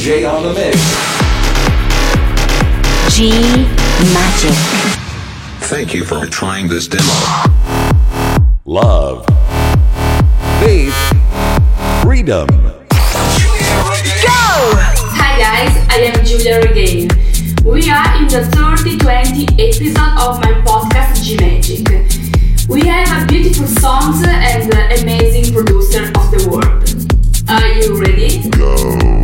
DJ on the mix. G Magic. Thank you for trying this demo. Love. Faith. Freedom. Go! Hi guys, I am Giulia Regain. We are in the 3020 episode of my podcast G Magic. We have a beautiful songs and amazing producer of the world. Are you ready? Somebody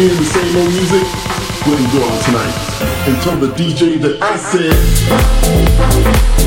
hearing the same old music? Well, then go out tonight and tell the DJ that I said.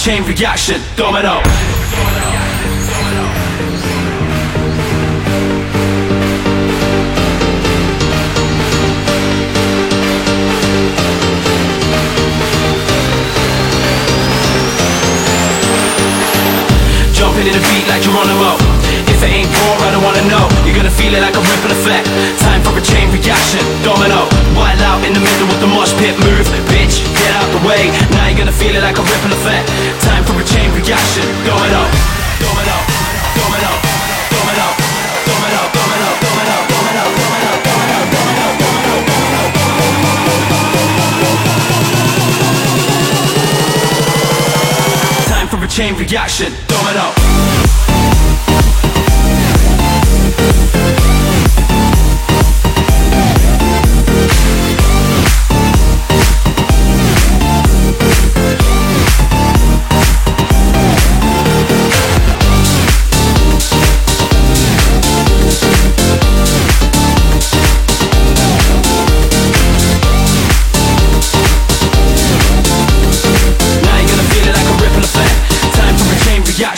Chain reaction, domino. Jumping in the beat like Geronimo. If it ain't raw, I don't wanna know. You're gonna feel it like a ripple effect. Time for a chain reaction, domino. Wild out in the middle with the mosh pit move. Gonna feel it like a ripple effect. Time for a chain reaction, domino. Domino, domino, domino, domino, domino, domino, domino, domino, domino, domino, domino, domino. Time for a chain reaction, domino.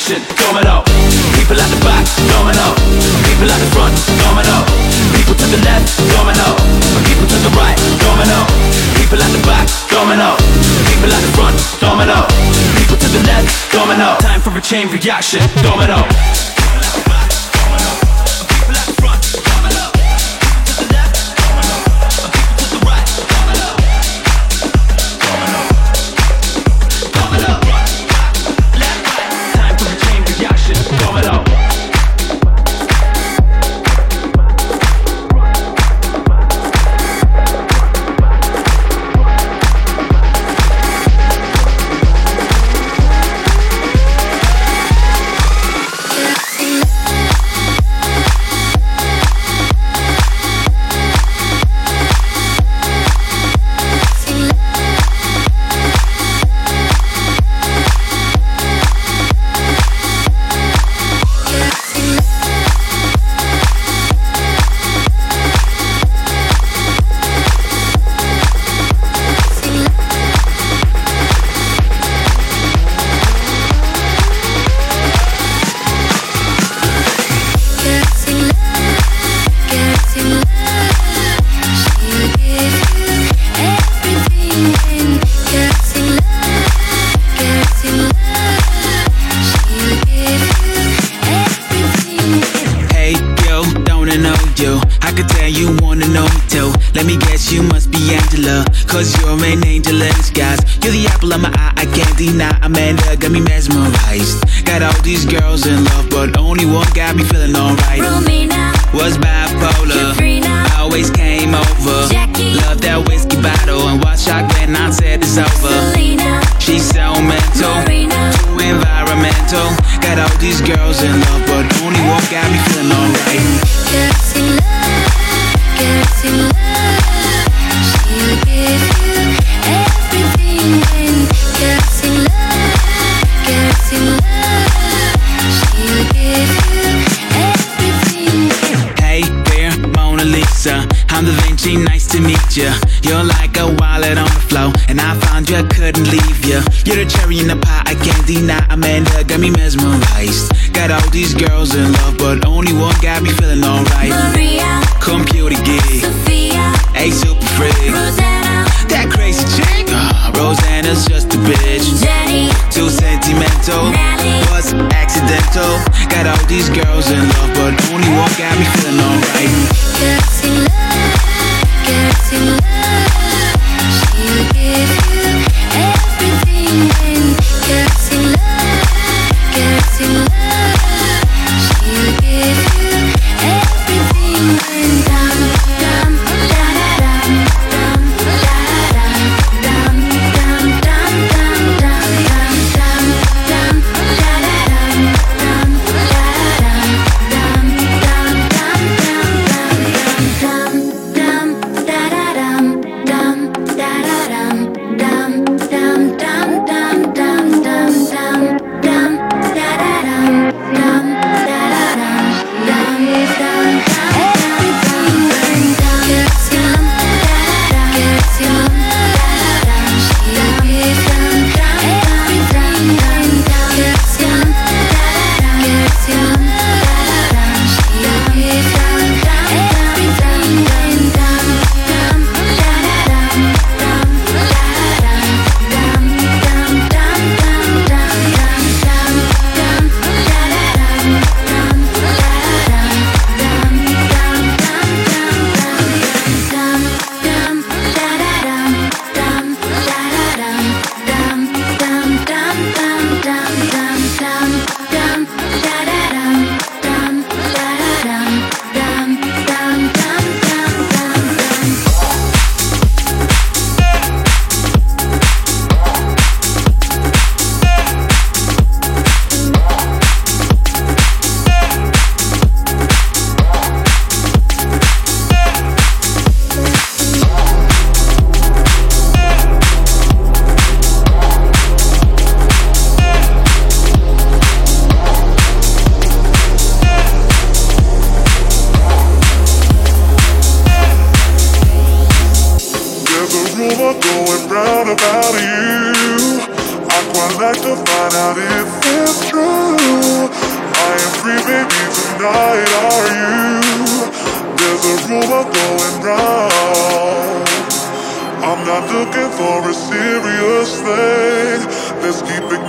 Reaction, domino. People at the back, domino. People at the front, domino. People to the left, domino. People to the right, domino. People at the back, domino. People at the front, domino. People to the left, domino. Time for a chain reaction, domino. Amanda got me mesmerized. Got all these girls in love, but only one got me feeling alright. Romina, Was bipolar. Katrina, Always came over. Jackie. Love that whiskey bottle and watch shocked when I said it's over. Selena, She's so mental. Marina, Too environmental. Got all these girls in love, but only one got me feeling alright. Girls in love, girls in love. I'm Da Vinci, nice to meet ya. You're like a wallet on the flow, and I found you, I couldn't leave ya. You're the cherry in the pie, I can't deny. Amanda got me mesmerized. Got all these girls in love, but only one got me feeling alright. Maria, Computer gig, Sophia, a super freak. Rosanna, That crazy chick, uh, Rosanna's just a bitch. Jenny, Too sentimental, Nelly. was accidental. Got all these girls in love, but only one got me feeling alright. quer se.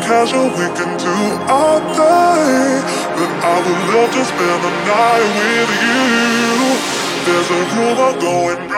casual, we can do all day. But I would love to spend the night with you. There's a rumor going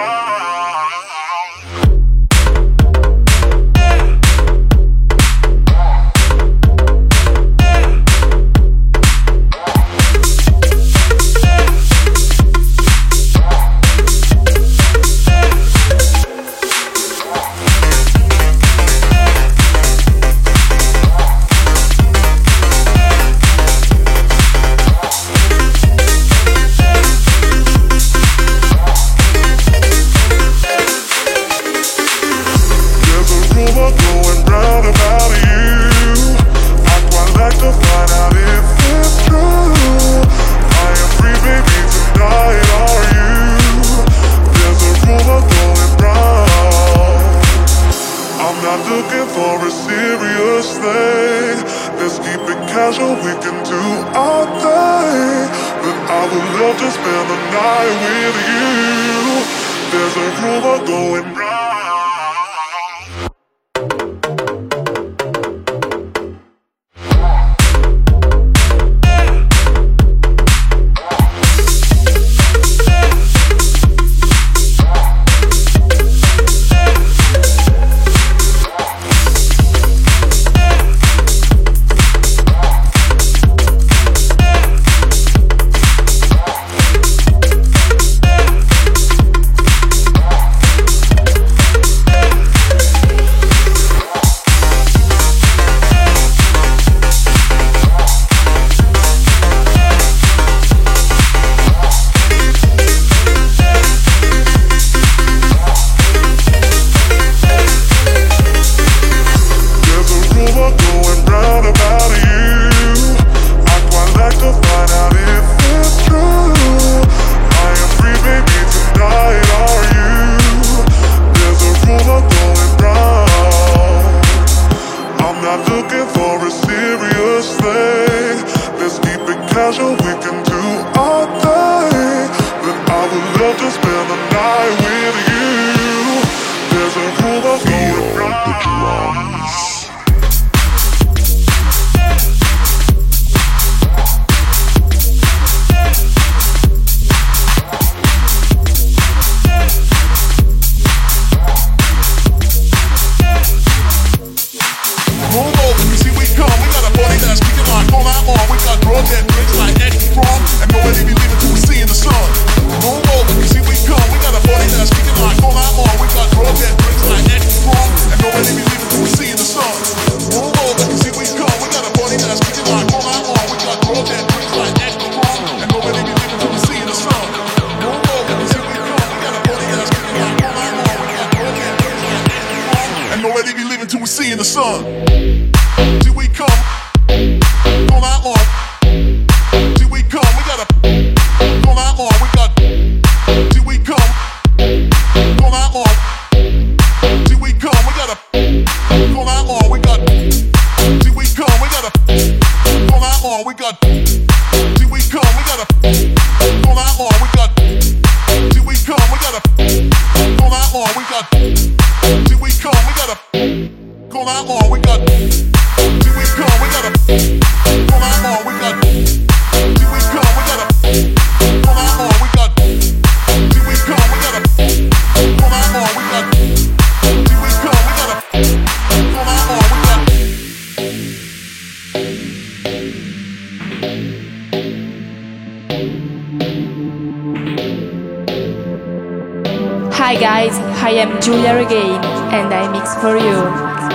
Giulia Regain, and I mix for you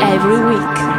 every week.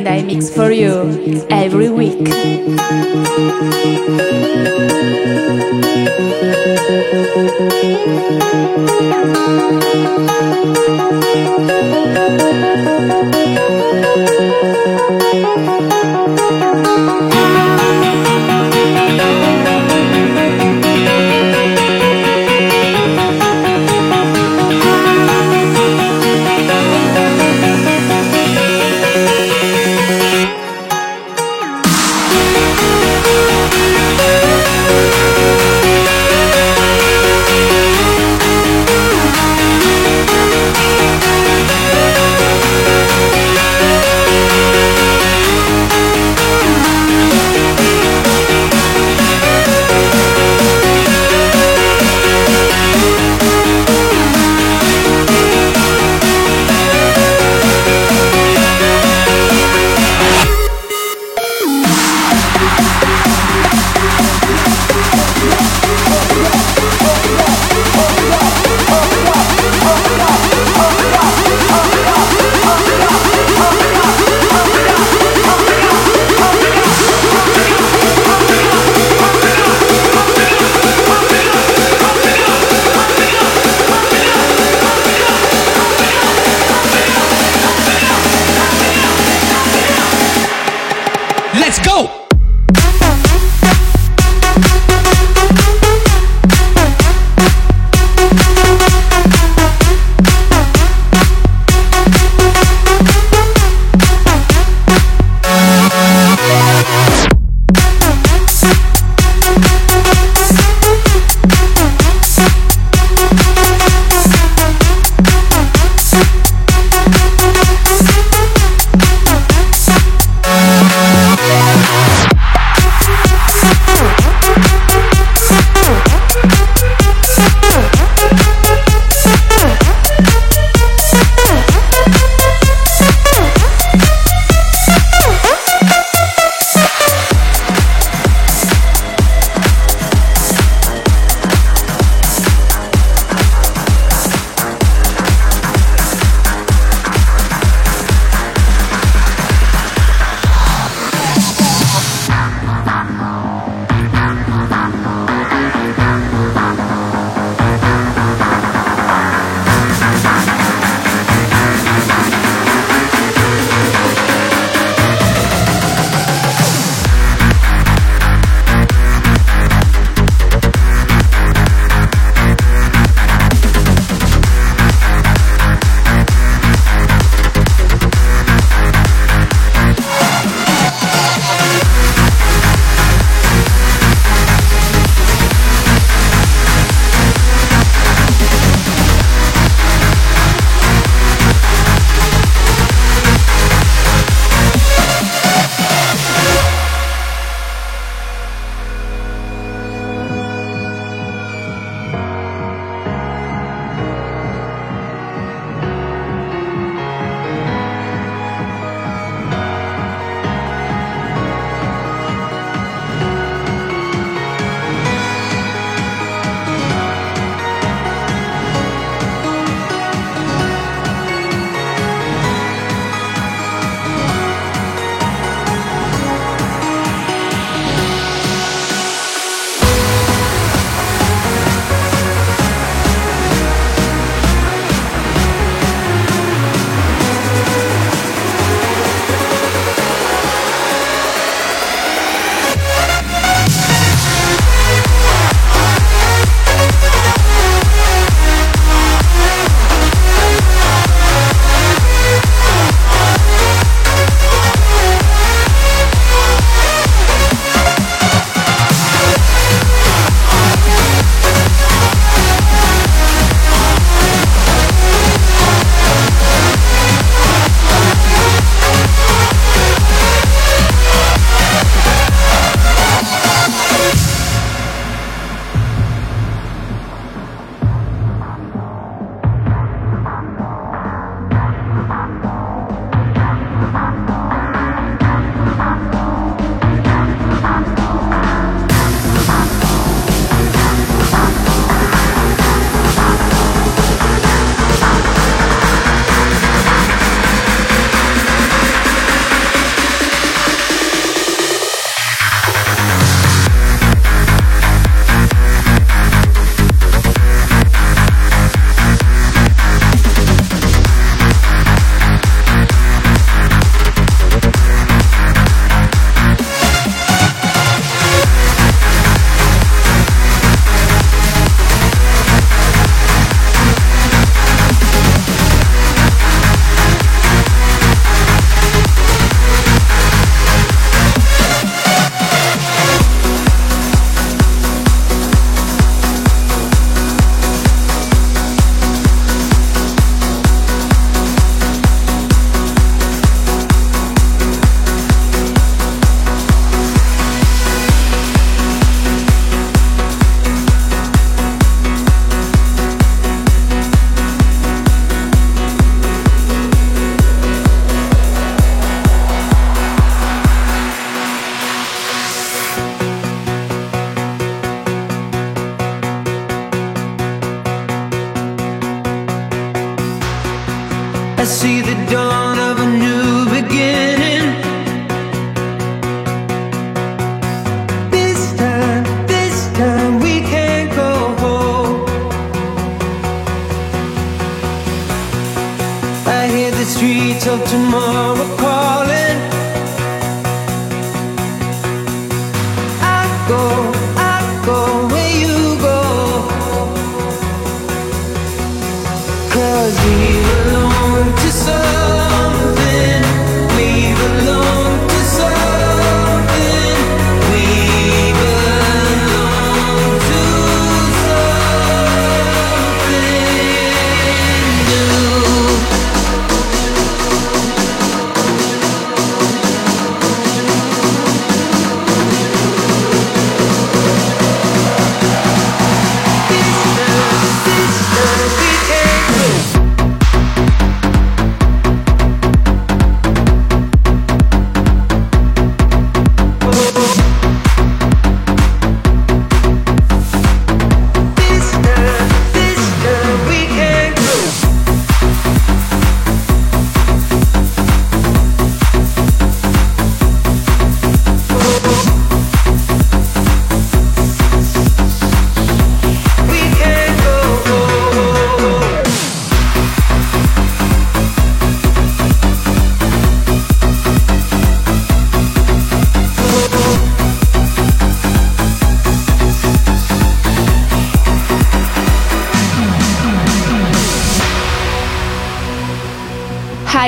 And I mix for you every week.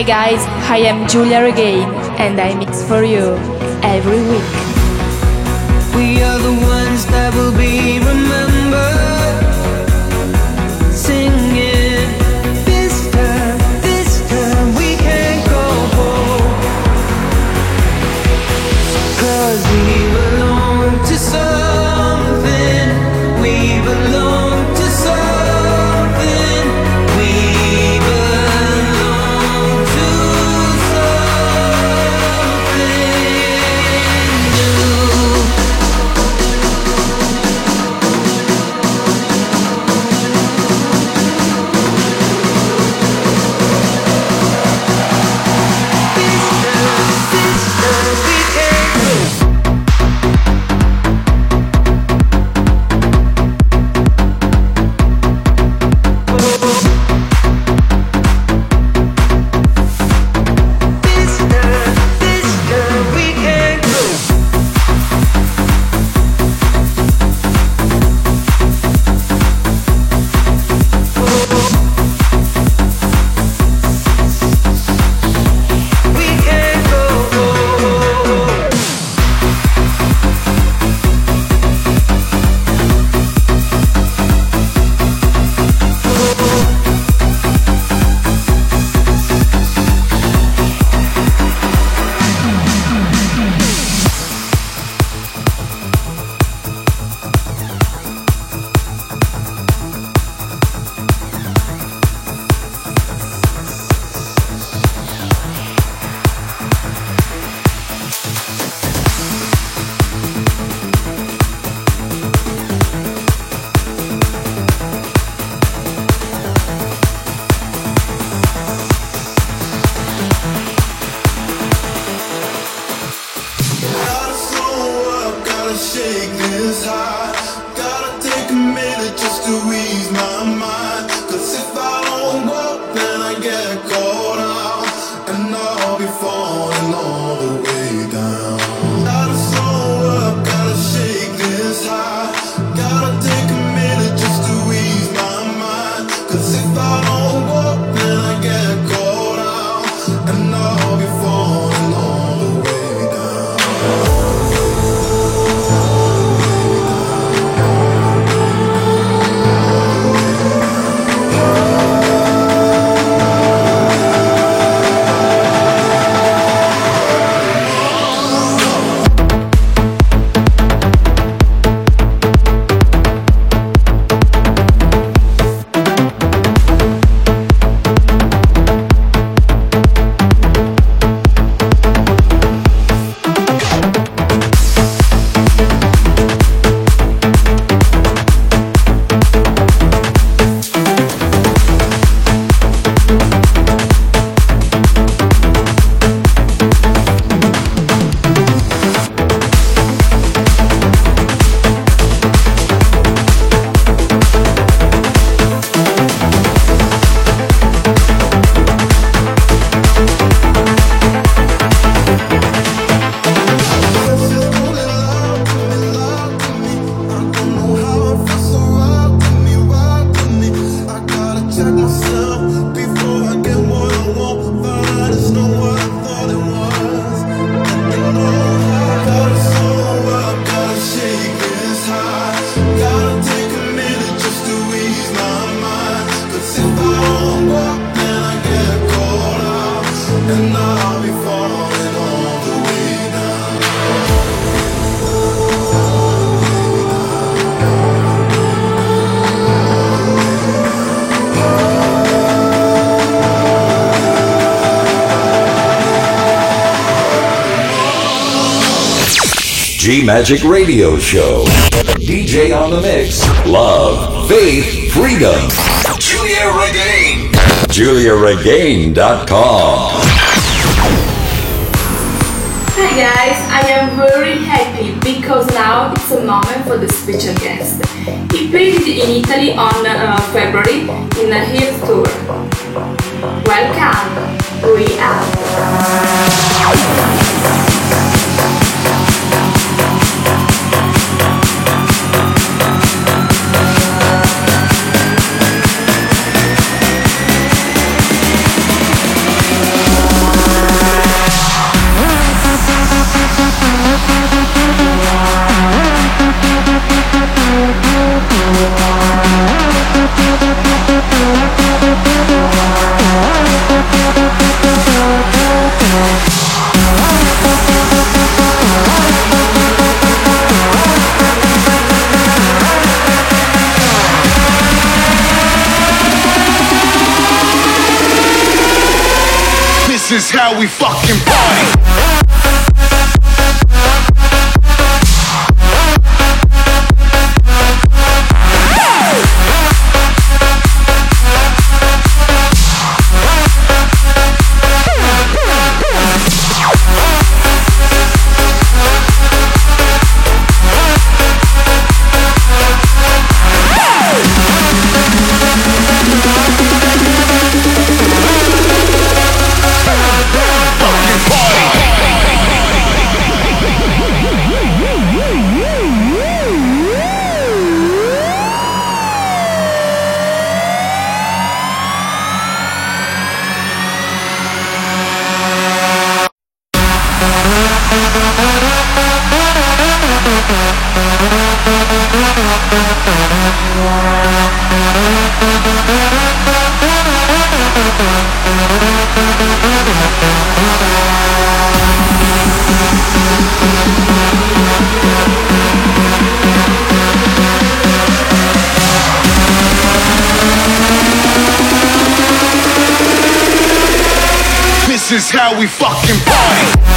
Hi guys, I am Giulia Regain and I mix for you every week. Magic Radio Show. DJ on the Mix. Love, Faith, Freedom. Giulia Regain. GiuliaRegain.com. Hi guys, I am very happy because now it's a moment for the special guest. He played in Italy on uh, February in a Hills tour. Welcome, we are. Is how we fucking party.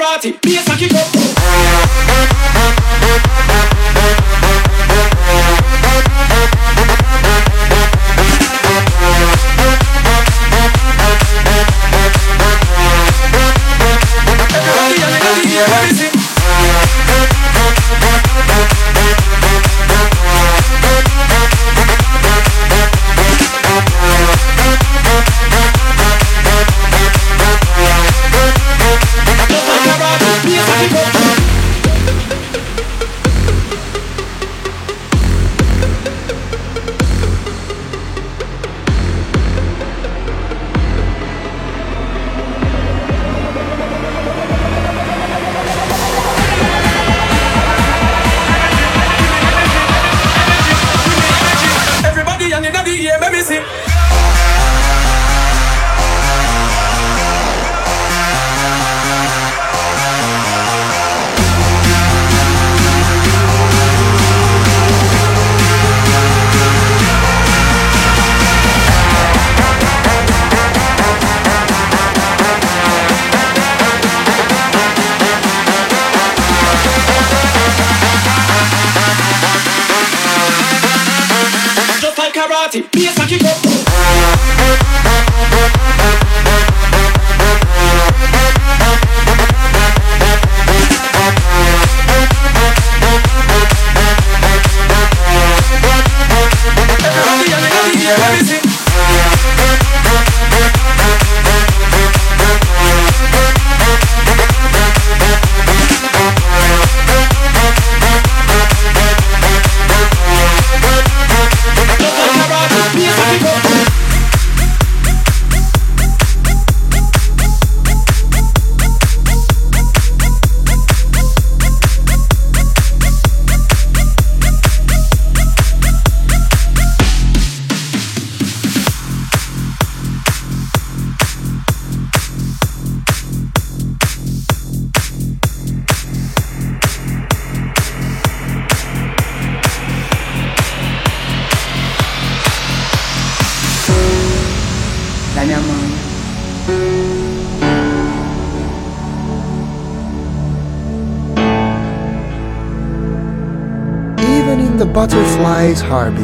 Karate, bass I kick. Butterfly's